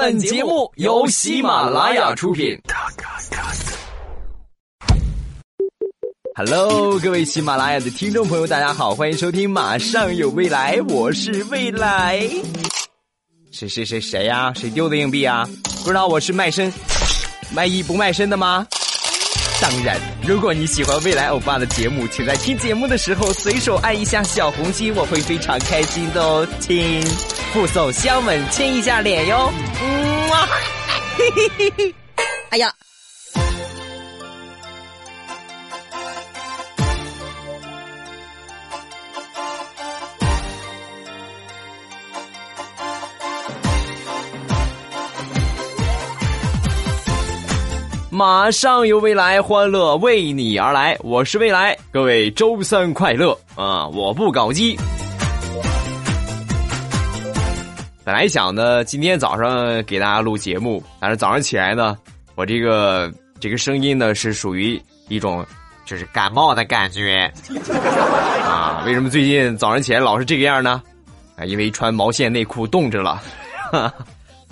本节目由喜马拉雅出品。Hello，各位喜马拉雅的听众朋友，大家好，欢迎收听《马上有未来》，我是未来。谁谁谁谁呀？谁丢的硬币啊？不知道我是卖身卖艺不卖身的吗？当然，如果你喜欢未来欧巴的节目，请在听节目的时候随手按一下小红心，我会非常开心的哦。亲，附送香吻，亲一下脸哟。嗯啊，嘿嘿嘿嘿，哎呀。马上有未来，欢乐为你而来。我是未来，各位周三快乐啊！我不搞基。本来想呢，今天早上给大家录节目，但是早上起来呢，我这个这个声音呢是属于一种就是感冒的感觉啊。为什么最近早上起来老是这个样呢？啊，因为穿毛线内裤冻着了。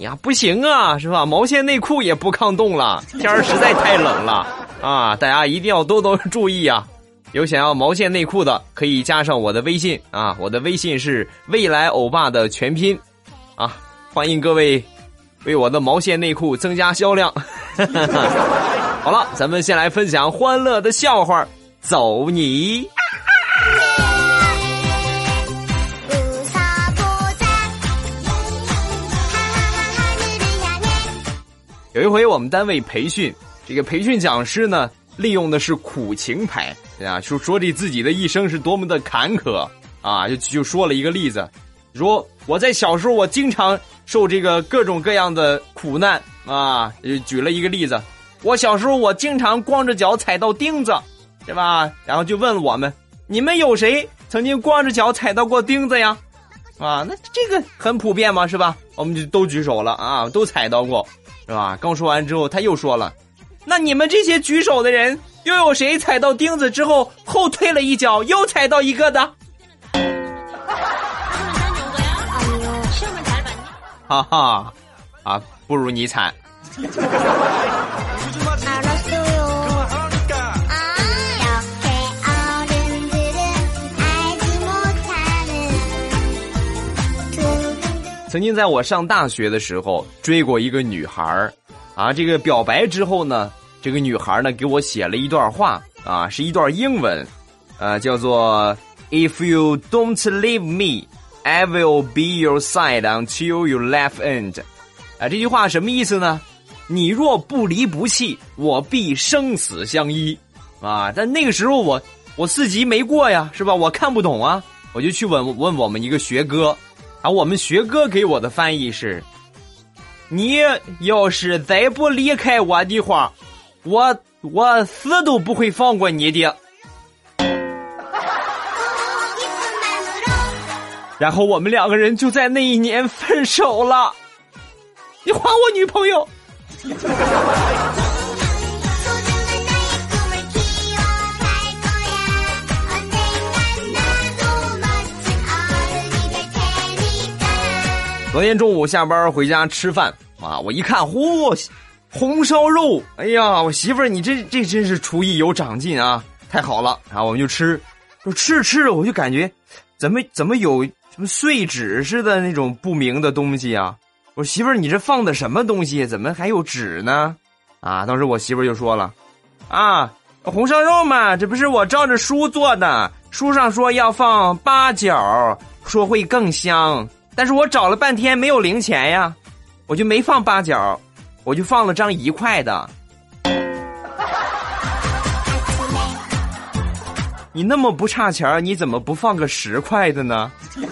呀，不行啊，是吧？毛线内裤也不抗冻了，天儿实在太冷了啊！大家一定要多多注意啊！有想要毛线内裤的，可以加上我的微信啊，我的微信是未来欧巴的全拼啊，欢迎各位为我的毛线内裤增加销量。好了，咱们先来分享欢乐的笑话，走你！有一回我们单位培训，这个培训讲师呢，利用的是苦情牌啊，就说这自己的一生是多么的坎坷啊，就就说了一个例子，说我在小时候我经常受这个各种各样的苦难啊，举了一个例子，我小时候我经常光着脚踩到钉子，对吧？然后就问我们，你们有谁曾经光着脚踩到过钉子呀？啊，那这个很普遍嘛，是吧？我们就都举手了啊，都踩到过。是吧？刚说完之后，他又说了：“那你们这些举手的人，又有谁踩到钉子之后后退了一脚，又踩到一个的？”哈哈，啊，不如你惨。曾经在我上大学的时候追过一个女孩儿，啊，这个表白之后呢，这个女孩呢给我写了一段话，啊，是一段英文，呃，叫做 "If you don't leave me, I will be your side until your left end"，啊，这句话什么意思呢？你若不离不弃，我必生死相依，啊，但那个时候我我四级没过呀，是吧？我看不懂啊，我就去问问我们一个学哥。啊，我们学哥给我的翻译是：你要是再不离开我的话，我我死都不会放过你的。然后我们两个人就在那一年分手了。你还我女朋友。昨天中午下班回家吃饭啊，我一看，嚯，红烧肉！哎呀，我媳妇儿，你这这真是厨艺有长进啊，太好了！然后我们就吃，就吃着吃着，我就感觉，怎么怎么有什么碎纸似的那种不明的东西啊？我媳妇儿，你这放的什么东西？怎么还有纸呢？啊！当时我媳妇儿就说了，啊，红烧肉嘛，这不是我照着书做的，书上说要放八角，说会更香。但是我找了半天没有零钱呀，我就没放八角，我就放了张一块的。你那么不差钱你怎么不放个十块的呢？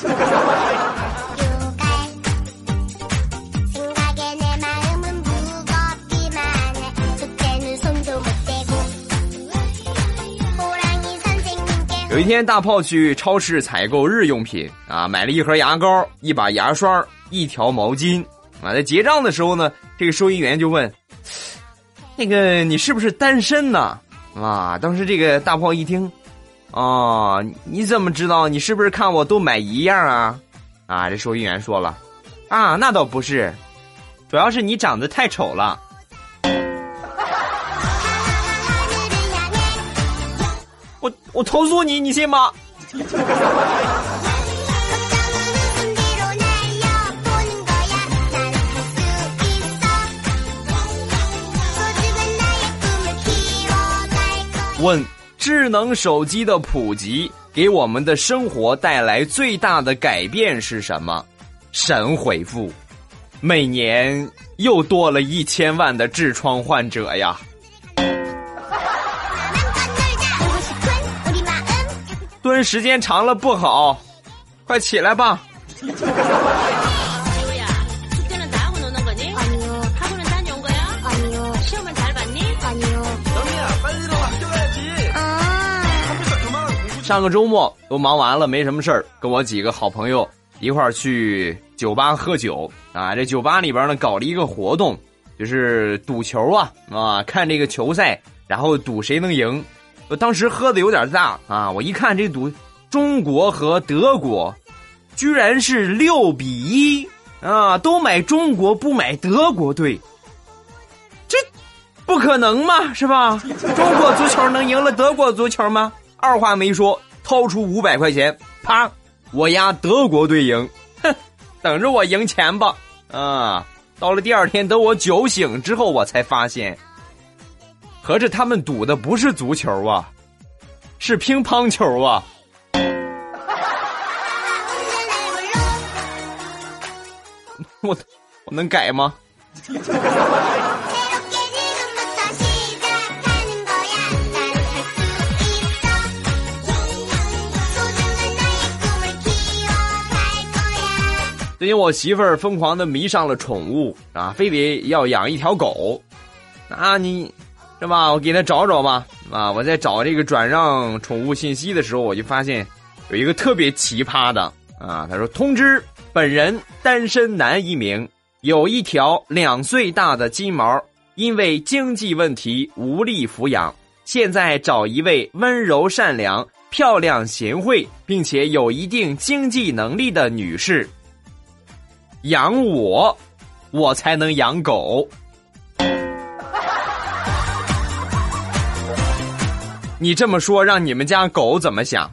有一天，大炮去超市采购日用品啊，买了一盒牙膏、一把牙刷、一条毛巾啊。在结账的时候呢，这个收银员就问：“ 那个你是不是单身呢？”啊，当时这个大炮一听，哦，你怎么知道？你是不是看我都买一样啊？啊，这收银员说了：“啊，那倒不是，主要是你长得太丑了。我我投诉你，你信吗？问：智能手机的普及给我们的生活带来最大的改变是什么？神回复：每年又多了一千万的痔疮患者呀！蹲时间长了不好，快起来吧！上个周末都忙完了，没什么事儿，跟我几个好朋友一块儿去酒吧喝酒啊。这酒吧里边呢搞了一个活动，就是赌球啊啊，看这个球赛，然后赌谁能赢。我当时喝的有点大啊，我一看这赌中国和德国，居然是六比一啊，都买中国不买德国队，这不可能嘛，是吧？中国足球能赢了德国足球吗？二话没说，掏出五百块钱，啪，我押德国队赢，哼，等着我赢钱吧。啊，到了第二天，等我酒醒之后，我才发现，合着他们赌的不是足球啊，是乒乓球啊。我我能改吗？最近我媳妇儿疯狂的迷上了宠物啊，非得要养一条狗。那你，是吧？我给她找找吧。啊，我在找这个转让宠物信息的时候，我就发现有一个特别奇葩的啊。他说：“通知本人单身男一名，有一条两岁大的金毛，因为经济问题无力抚养，现在找一位温柔善良、漂亮贤惠，并且有一定经济能力的女士。”养我，我才能养狗。你这么说，让你们家狗怎么想？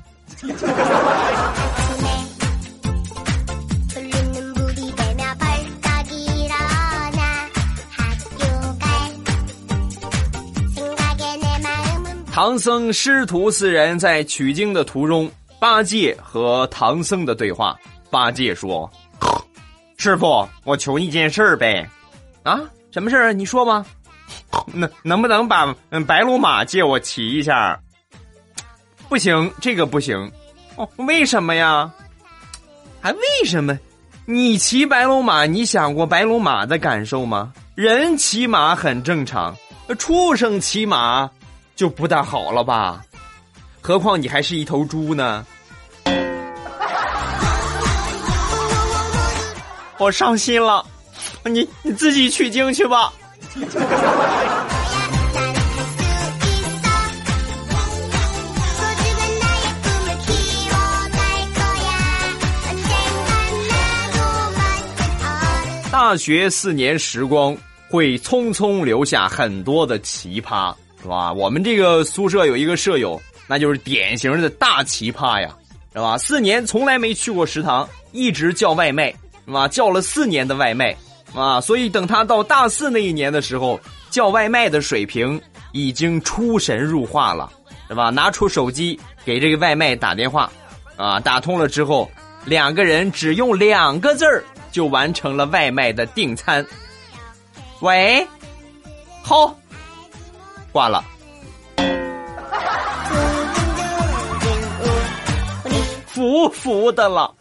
唐僧师徒四人在取经的途中，八戒和唐僧的对话。八戒说。师傅，我求一件事儿呗，啊，什么事儿？你说吧。能能不能把白龙马借我骑一下？不行，这个不行。哦，为什么呀？还为什么？你骑白龙马，你想过白龙马的感受吗？人骑马很正常，畜生骑马就不大好了吧？何况你还是一头猪呢。我伤心了，你你自己取经去吧。大学四年时光会匆匆留下很多的奇葩，是吧？我们这个宿舍有一个舍友，那就是典型的大奇葩呀，是吧？四年从来没去过食堂，一直叫外卖。啊，叫了四年的外卖，啊，所以等他到大四那一年的时候，叫外卖的水平已经出神入化了，是吧？拿出手机给这个外卖打电话，啊，打通了之后，两个人只用两个字儿就完成了外卖的订餐。喂，好，挂了，服服的了。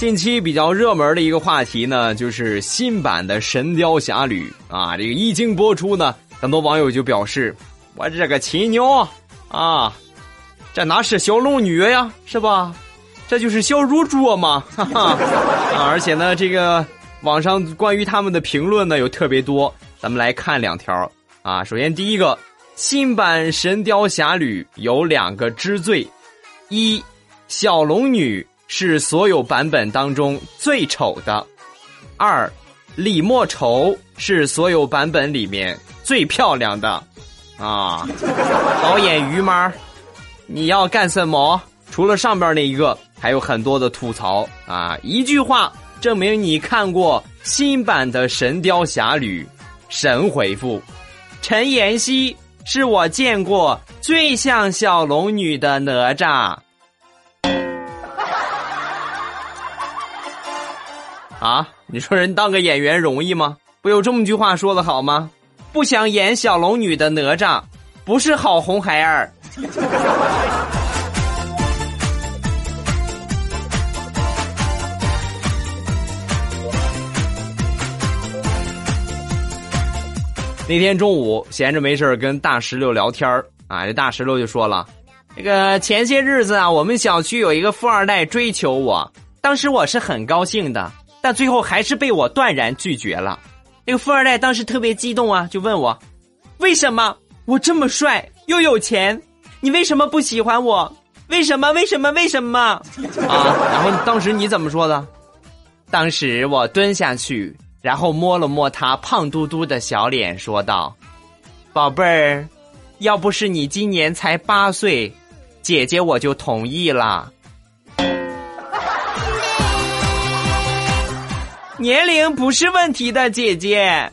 近期比较热门的一个话题呢，就是新版的《神雕侠侣》啊，这个一经播出呢，很多网友就表示：“我这个亲娘啊，这哪是小龙女呀，是吧？这就是小乳猪嘛！”哈哈啊，而且呢，这个网上关于他们的评论呢，有特别多，咱们来看两条啊。首先第一个，新版《神雕侠侣》有两个之最：一，小龙女是所有版本当中最丑的；二，李莫愁是所有版本里面最漂亮的。啊，导演于妈，你要干什么？除了上边那一个，还有很多的吐槽啊！一句话证明你看过新版的《神雕侠侣》，神回复：陈妍希是我见过最像小龙女的哪吒。啊，你说人当个演员容易吗？不有这么句话说的好吗？不想演小龙女的哪吒，不是好红孩儿。那天中午闲着没事跟大石榴聊天啊，这大石榴就说了：“那个前些日子啊，我们小区有一个富二代追求我，当时我是很高兴的，但最后还是被我断然拒绝了。”那个富二代当时特别激动啊，就问我：“为什么我这么帅又有钱，你为什么不喜欢我？为什么？为什么？为什么？”啊！然后当时你怎么说的？当时我蹲下去，然后摸了摸他胖嘟嘟的小脸，说道：“宝贝儿，要不是你今年才八岁，姐姐我就同意了。”年龄不是问题的，姐姐。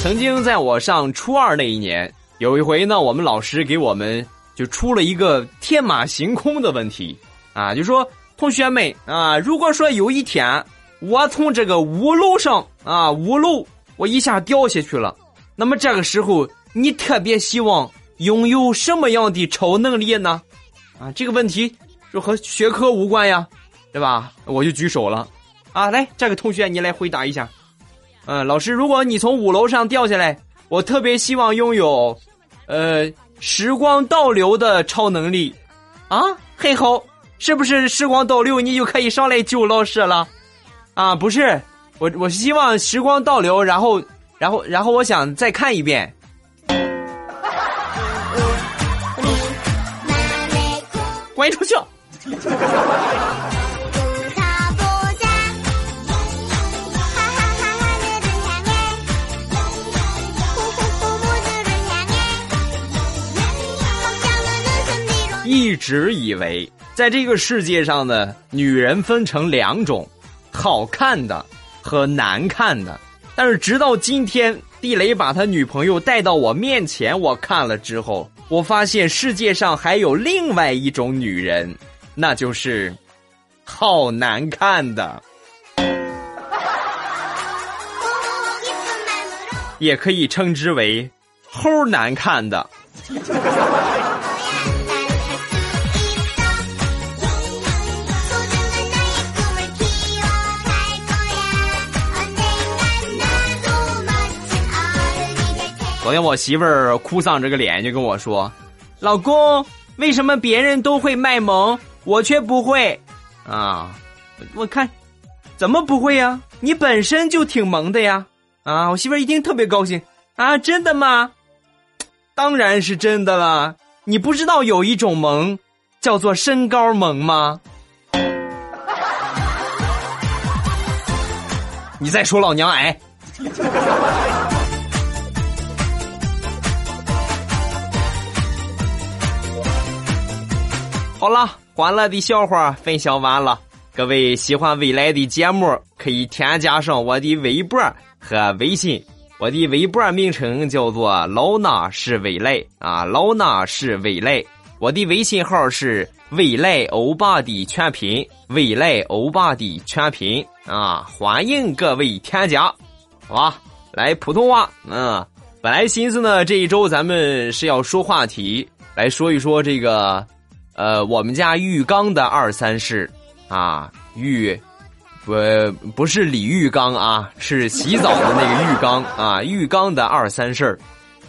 曾经在我上初二那一年，有一回呢，我们老师给我们就出了一个天马行空的问题啊，就说同学们啊，如果说有一天我从这个五楼上啊五楼我一下掉下去了。那么这个时候，你特别希望拥有什么样的超能力呢？啊，这个问题就和学科无关呀，对吧？我就举手了，啊，来，这个同学你来回答一下。嗯，老师，如果你从五楼上掉下来，我特别希望拥有，呃，时光倒流的超能力。啊，很好，是不是时光倒流你就可以上来救老师了？啊，不是，我我希望时光倒流，然后。然后，然后我想再看一遍。滚出去！一直以为在这个世界上呢，女人分成两种，好看的和难看的。但是直到今天，地雷把他女朋友带到我面前，我看了之后，我发现世界上还有另外一种女人，那就是好难看的，也可以称之为齁难看的。昨天我媳妇儿哭丧着个脸就跟我说：“老公，为什么别人都会卖萌，我却不会？”啊，我看怎么不会呀？你本身就挺萌的呀！啊，我媳妇儿一听特别高兴啊，真的吗？当然是真的了。你不知道有一种萌叫做身高萌吗？你再说老娘矮。好了，欢乐的笑话分享完了。各位喜欢未来的节目，可以添加上我的微博和微信。我的微博名称叫做“老衲是未来”啊，“老衲是未来”。我的微信号是“未来欧巴”的全拼，“未来欧巴”的全拼啊，欢迎各位添加。好吧，来普通话。嗯，本来寻思呢，这一周咱们是要说话题，来说一说这个。呃，我们家浴缸的二三事，啊，浴，不不是李玉刚啊，是洗澡的那个浴缸啊，浴缸的二三事儿，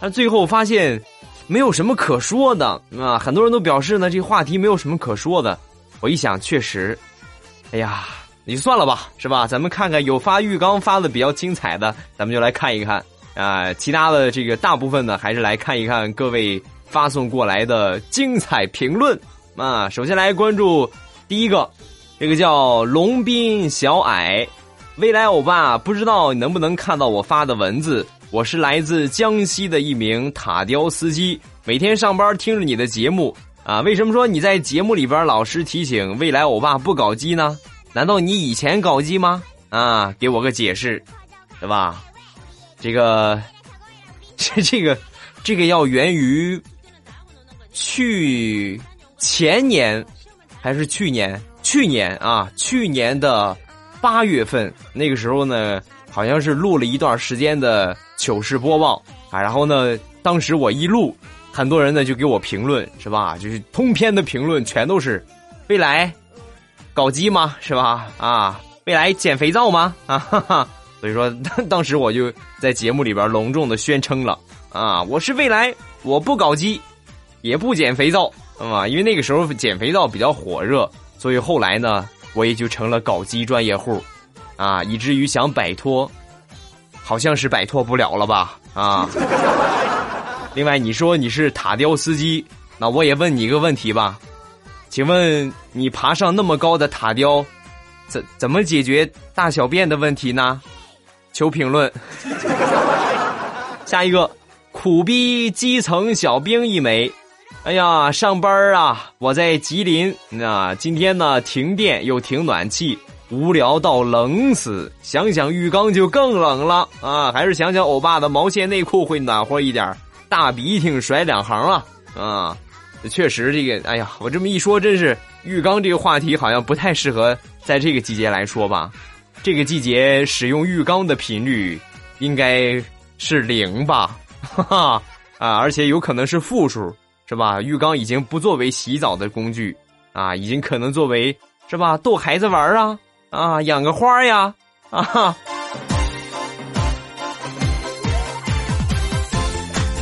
他最后发现没有什么可说的啊。很多人都表示呢，这话题没有什么可说的。我一想，确实，哎呀，你算了吧，是吧？咱们看看有发浴缸发的比较精彩的，咱们就来看一看啊。其他的这个大部分呢，还是来看一看各位发送过来的精彩评论啊。首先来关注第一个，这个叫龙斌小矮，未来欧巴，不知道你能不能看到我发的文字？我是来自江西的一名塔吊司机，每天上班听着你的节目。啊，为什么说你在节目里边老是提醒未来欧巴不搞基呢？难道你以前搞基吗？啊，给我个解释，对吧？这个，这这个，这个要源于去前年还是去年？去年啊，去年的八月份，那个时候呢，好像是录了一段时间的糗事播报啊，然后呢，当时我一录。很多人呢就给我评论是吧？就是通篇的评论全都是，未来搞基吗？是吧？啊，未来减肥皂吗？啊哈哈！所以说 当时我就在节目里边隆重的宣称了啊，我是未来，我不搞基，也不减肥皂啊，因为那个时候减肥皂比较火热，所以后来呢我也就成了搞基专业户，啊，以至于想摆脱，好像是摆脱不了了吧？啊。另外，你说你是塔吊司机，那我也问你一个问题吧，请问你爬上那么高的塔吊，怎怎么解决大小便的问题呢？求评论。下一个，苦逼基层小兵一枚。哎呀，上班啊，我在吉林，那今天呢停电又停暖气，无聊到冷死。想想浴缸就更冷了啊，还是想想欧巴的毛线内裤会暖和一点。大鼻涕甩两行啊啊！确实，这个哎呀，我这么一说，真是浴缸这个话题好像不太适合在这个季节来说吧？这个季节使用浴缸的频率应该是零吧？哈哈啊！而且有可能是负数，是吧？浴缸已经不作为洗澡的工具啊，已经可能作为是吧？逗孩子玩啊啊，养个花呀啊！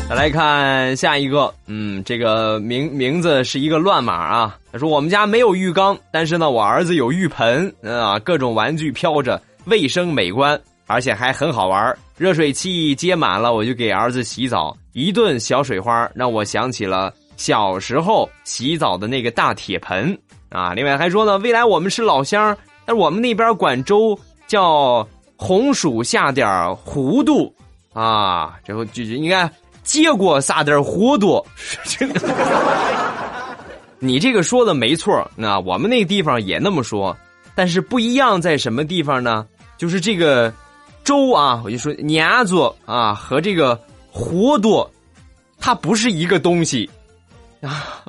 再来看下一个，嗯，这个名名字是一个乱码啊。他说我们家没有浴缸，但是呢，我儿子有浴盆啊，各种玩具飘着，卫生美观，而且还很好玩。热水器接满了，我就给儿子洗澡，一顿小水花，让我想起了小时候洗澡的那个大铁盆啊。另外还说呢，未来我们是老乡，但我们那边管粥叫红薯下点糊涂啊，这后就应该。结果撒点糊涂，你这个说的没错。那我们那地方也那么说，但是不一样在什么地方呢？就是这个粥啊，我就说黏子啊和这个糊涂，它不是一个东西啊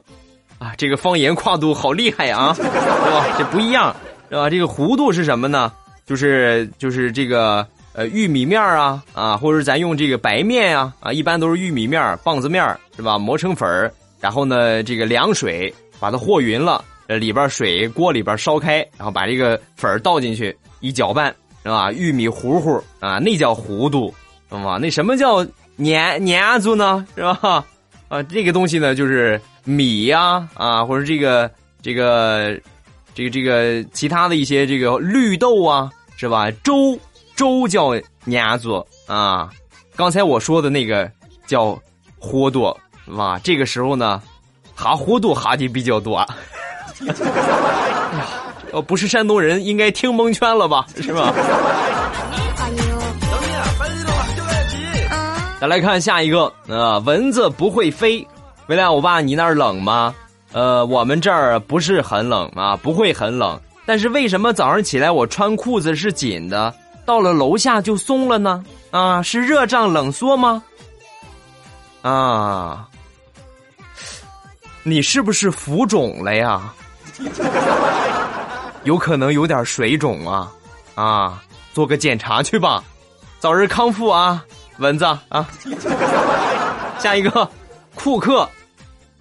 啊！这个方言跨度好厉害啊，是吧？这不一样，是吧？这个糊涂是什么呢？就是就是这个。呃，玉米面啊，啊，或者咱用这个白面啊，啊，一般都是玉米面、棒子面是吧？磨成粉，然后呢，这个凉水把它和匀了，呃，里边水锅里边烧开，然后把这个粉倒进去，一搅拌，是吧？玉米糊糊啊，那叫糊涂，懂吗？那什么叫黏黏子呢？是吧？啊，这个东西呢，就是米呀，啊，或者这个这个这个这个其他的一些这个绿豆啊，是吧？粥。粥叫黏子啊，刚才我说的那个叫糊涂，是吧？这个时候呢，哈糊涂哈的比较多。哎呀，呃，不是山东人，应该听蒙圈了吧？是吧？再来看下一个啊，蚊子不会飞。未来我爸，你那儿冷吗？呃，我们这儿不是很冷啊，不会很冷。但是为什么早上起来我穿裤子是紧的？到了楼下就松了呢，啊，是热胀冷缩吗？啊，你是不是浮肿了呀？有可能有点水肿啊，啊，做个检查去吧，早日康复啊，蚊子啊。下一个，库克，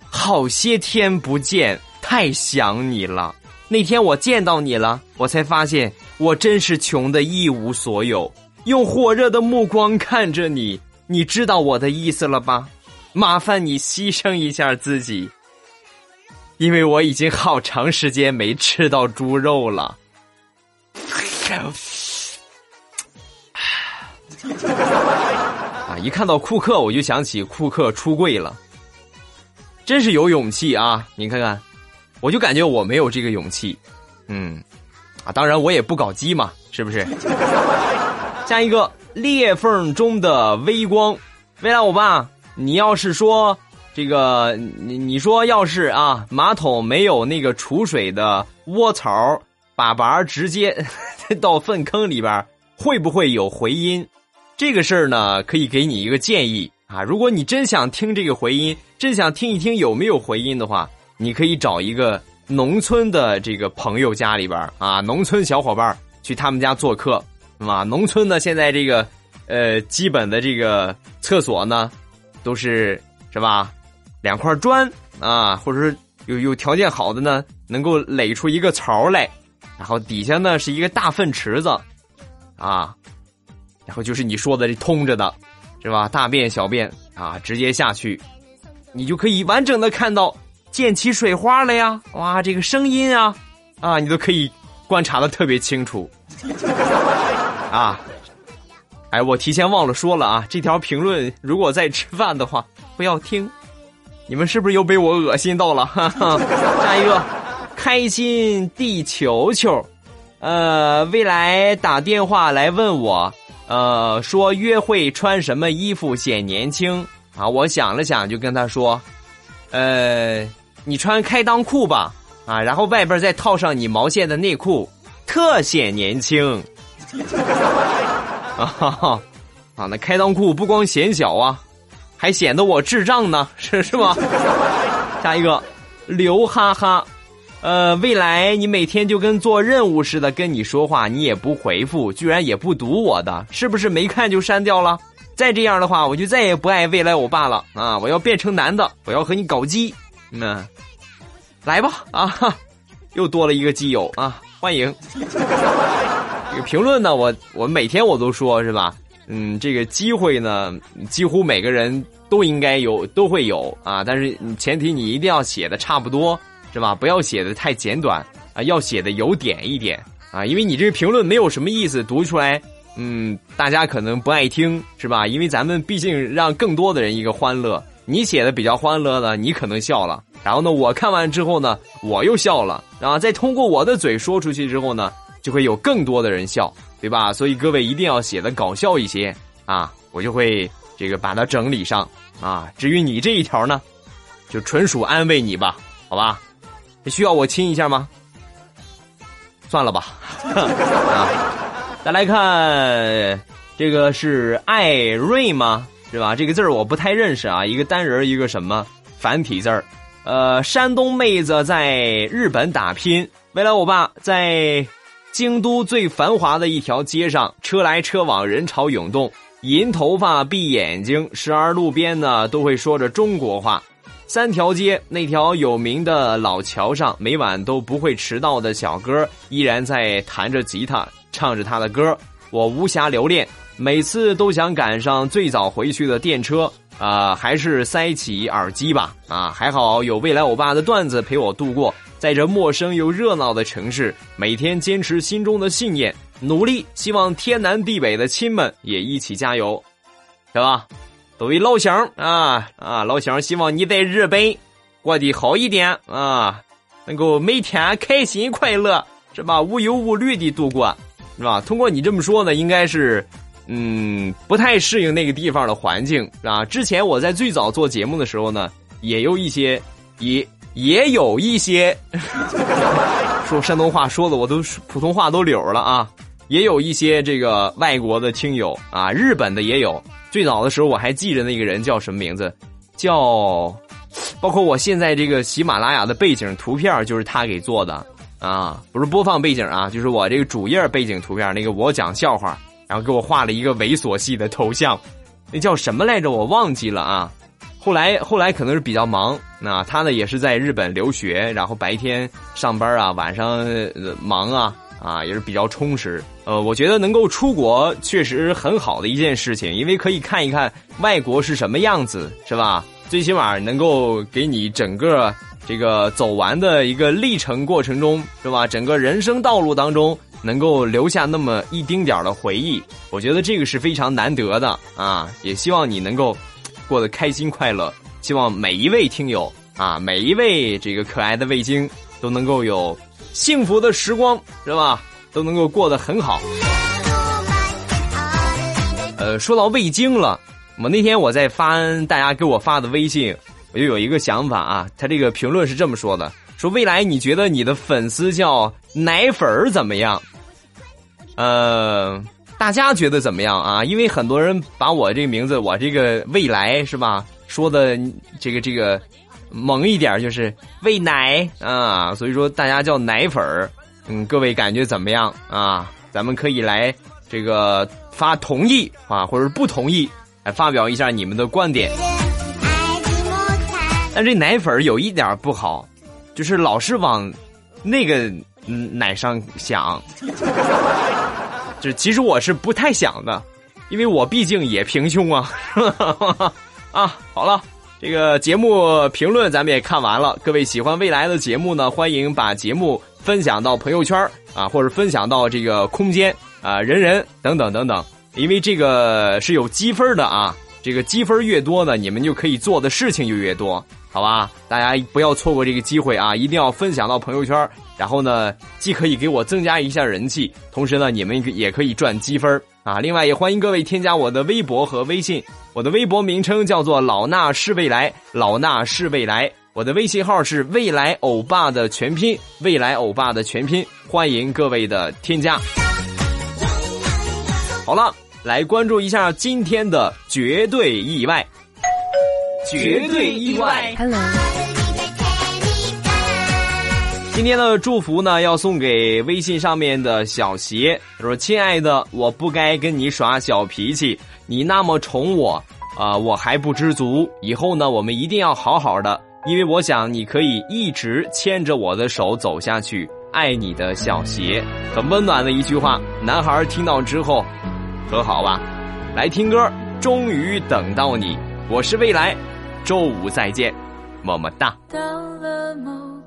好些天不见，太想你了。那天我见到你了，我才发现。我真是穷的一无所有，用火热的目光看着你，你知道我的意思了吧？麻烦你牺牲一下自己，因为我已经好长时间没吃到猪肉了。啊！一看到库克，我就想起库克出柜了，真是有勇气啊！你看看，我就感觉我没有这个勇气。嗯，啊，当然我也不搞基嘛，是不是？下一个裂缝中的微光，未来我爸，你要是说这个，你你说要是啊，马桶没有那个储水的窝槽，把把直接 到粪坑里边，会不会有回音？这个事儿呢，可以给你一个建议啊。如果你真想听这个回音，真想听一听有没有回音的话，你可以找一个农村的这个朋友家里边啊，农村小伙伴去他们家做客，是吧？农村呢，现在这个呃，基本的这个厕所呢，都是是吧？两块砖啊，或者是有有条件好的呢，能够垒出一个槽来，然后底下呢是一个大粪池子，啊。然后就是你说的这通着的，是吧？大便、小便啊，直接下去，你就可以完整的看到溅起水花了呀！哇，这个声音啊，啊，你都可以观察的特别清楚。啊，哎，我提前忘了说了啊，这条评论如果在吃饭的话不要听，你们是不是又被我恶心到了？哈哈。下一个，开心地球球，呃，未来打电话来问我。呃，说约会穿什么衣服显年轻啊？我想了想，就跟他说，呃，你穿开裆裤吧，啊，然后外边再套上你毛线的内裤，特显年轻。啊哈哈，啊，那开裆裤不光显小啊，还显得我智障呢，是是吧？下一个，刘哈哈。呃，未来你每天就跟做任务似的跟你说话，你也不回复，居然也不读我的，是不是没看就删掉了？再这样的话，我就再也不爱未来我爸了啊！我要变成男的，我要和你搞基，嗯，来吧啊！又多了一个基友啊，欢迎。这个评论呢，我我每天我都说是吧？嗯，这个机会呢，几乎每个人都应该有，都会有啊，但是前提你一定要写的差不多。是吧？不要写的太简短啊，要写的有点一点啊，因为你这个评论没有什么意思，读出来，嗯，大家可能不爱听，是吧？因为咱们毕竟让更多的人一个欢乐，你写的比较欢乐呢，你可能笑了，然后呢，我看完之后呢，我又笑了，然后再通过我的嘴说出去之后呢，就会有更多的人笑，对吧？所以各位一定要写的搞笑一些啊，我就会这个把它整理上啊。至于你这一条呢，就纯属安慰你吧，好吧？需要我亲一下吗？算了吧。啊，再来看这个是艾瑞吗？是吧？这个字儿我不太认识啊，一个单人一个什么繁体字儿。呃，山东妹子在日本打拼。未来我爸在京都最繁华的一条街上，车来车往，人潮涌动，银头发，闭眼睛，时而路边呢都会说着中国话。三条街那条有名的老桥上，每晚都不会迟到的小哥依然在弹着吉他，唱着他的歌。我无暇留恋，每次都想赶上最早回去的电车啊，还是塞起耳机吧啊！还好有未来欧巴的段子陪我度过，在这陌生又热闹的城市，每天坚持心中的信念，努力，希望天南地北的亲们也一起加油，是吧？作为老乡啊啊，老乡，希望你在日本过得好一点啊，能够每天开心快乐，是吧？无忧无虑的度过，是吧？通过你这么说呢，应该是，嗯，不太适应那个地方的环境，啊。之前我在最早做节目的时候呢，也有一些，也也有一些，说山东话说的我都普通话都溜了啊，也有一些这个外国的听友啊，日本的也有。最早的时候我还记着那个人叫什么名字，叫，包括我现在这个喜马拉雅的背景图片就是他给做的啊，不是播放背景啊，就是我这个主页背景图片那个我讲笑话，然后给我画了一个猥琐系的头像，那叫什么来着？我忘记了啊。后来后来可能是比较忙，那他呢也是在日本留学，然后白天上班啊，晚上忙啊。啊，也是比较充实。呃，我觉得能够出国确实很好的一件事情，因为可以看一看外国是什么样子，是吧？最起码能够给你整个这个走完的一个历程过程中，是吧？整个人生道路当中能够留下那么一丁点儿的回忆，我觉得这个是非常难得的啊！也希望你能够过得开心快乐，希望每一位听友啊，每一位这个可爱的味精都能够有幸福的时光，是吧？都能够过得很好。呃，说到味精了。我那天我在翻大家给我发的微信，我就有一个想法啊。他这个评论是这么说的：说未来你觉得你的粉丝叫奶粉儿怎么样？呃，大家觉得怎么样啊？因为很多人把我这个名字，我这个未来是吧，说的这个这个猛一点就是喂奶啊，所以说大家叫奶粉儿。嗯，各位感觉怎么样啊？咱们可以来这个发同意啊，或者不同意。来发表一下你们的观点。但这奶粉有一点不好，就是老是往那个嗯奶上想。就其实我是不太想的，因为我毕竟也平胸啊。啊，好了，这个节目评论咱们也看完了。各位喜欢未来的节目呢，欢迎把节目分享到朋友圈啊，或者分享到这个空间啊，人人等等等等。因为这个是有积分的啊，这个积分越多呢，你们就可以做的事情就越多，好吧？大家不要错过这个机会啊，一定要分享到朋友圈，然后呢，既可以给我增加一下人气，同时呢，你们也可以赚积分啊。另外，也欢迎各位添加我的微博和微信，我的微博名称叫做老衲是未来，老衲是未来，我的微信号是未来欧巴的全拼，未来欧巴的全拼，欢迎各位的添加。好了。来关注一下今天的绝对意外，绝对意外。Hello，今天的祝福呢，要送给微信上面的小邪。他说：“亲爱的，我不该跟你耍小脾气，你那么宠我，啊，我还不知足。以后呢，我们一定要好好的，因为我想你可以一直牵着我的手走下去。爱你的小邪，很温暖的一句话。男孩听到之后。”和好吧，来听歌，终于等到你，我是未来，周五再见，么么哒。到了某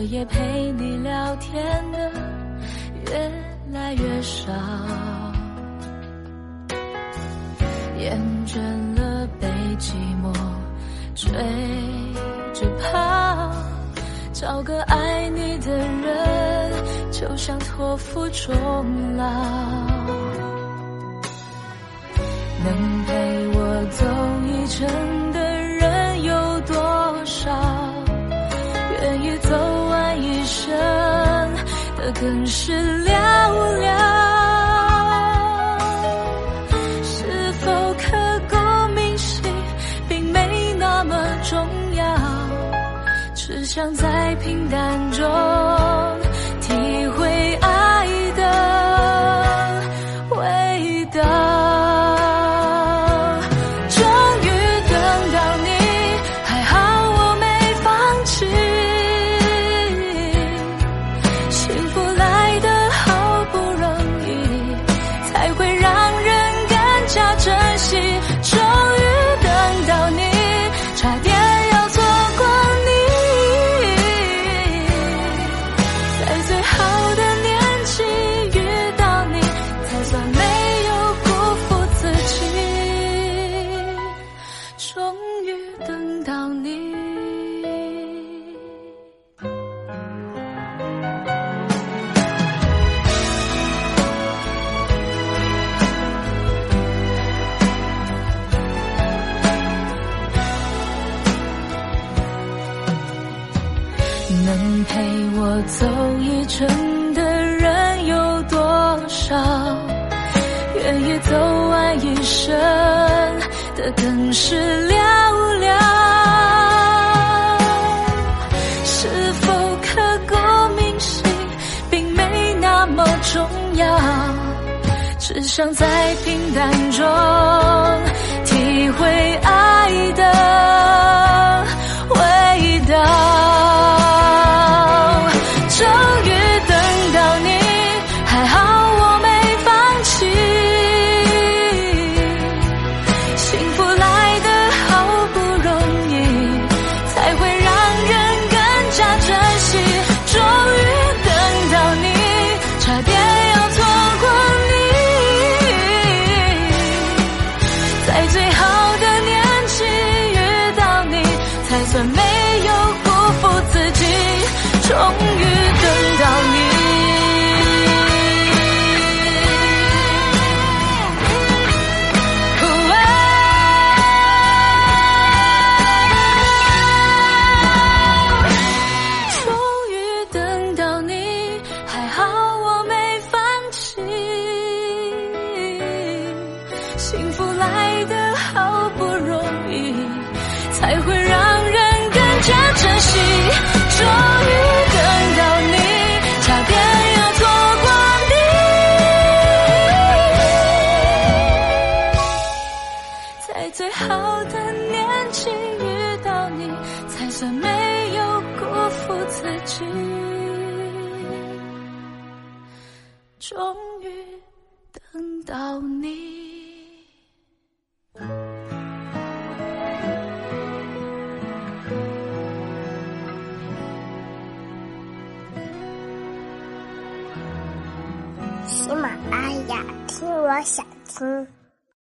彻夜陪你聊天的越来越少，厌倦了被寂寞追着跑。找个爱你的人，就像托付终老。能陪我走一程更是寥寥。的更是寥寥。是否刻骨铭心，并没那么重要，只想在平淡中体会爱的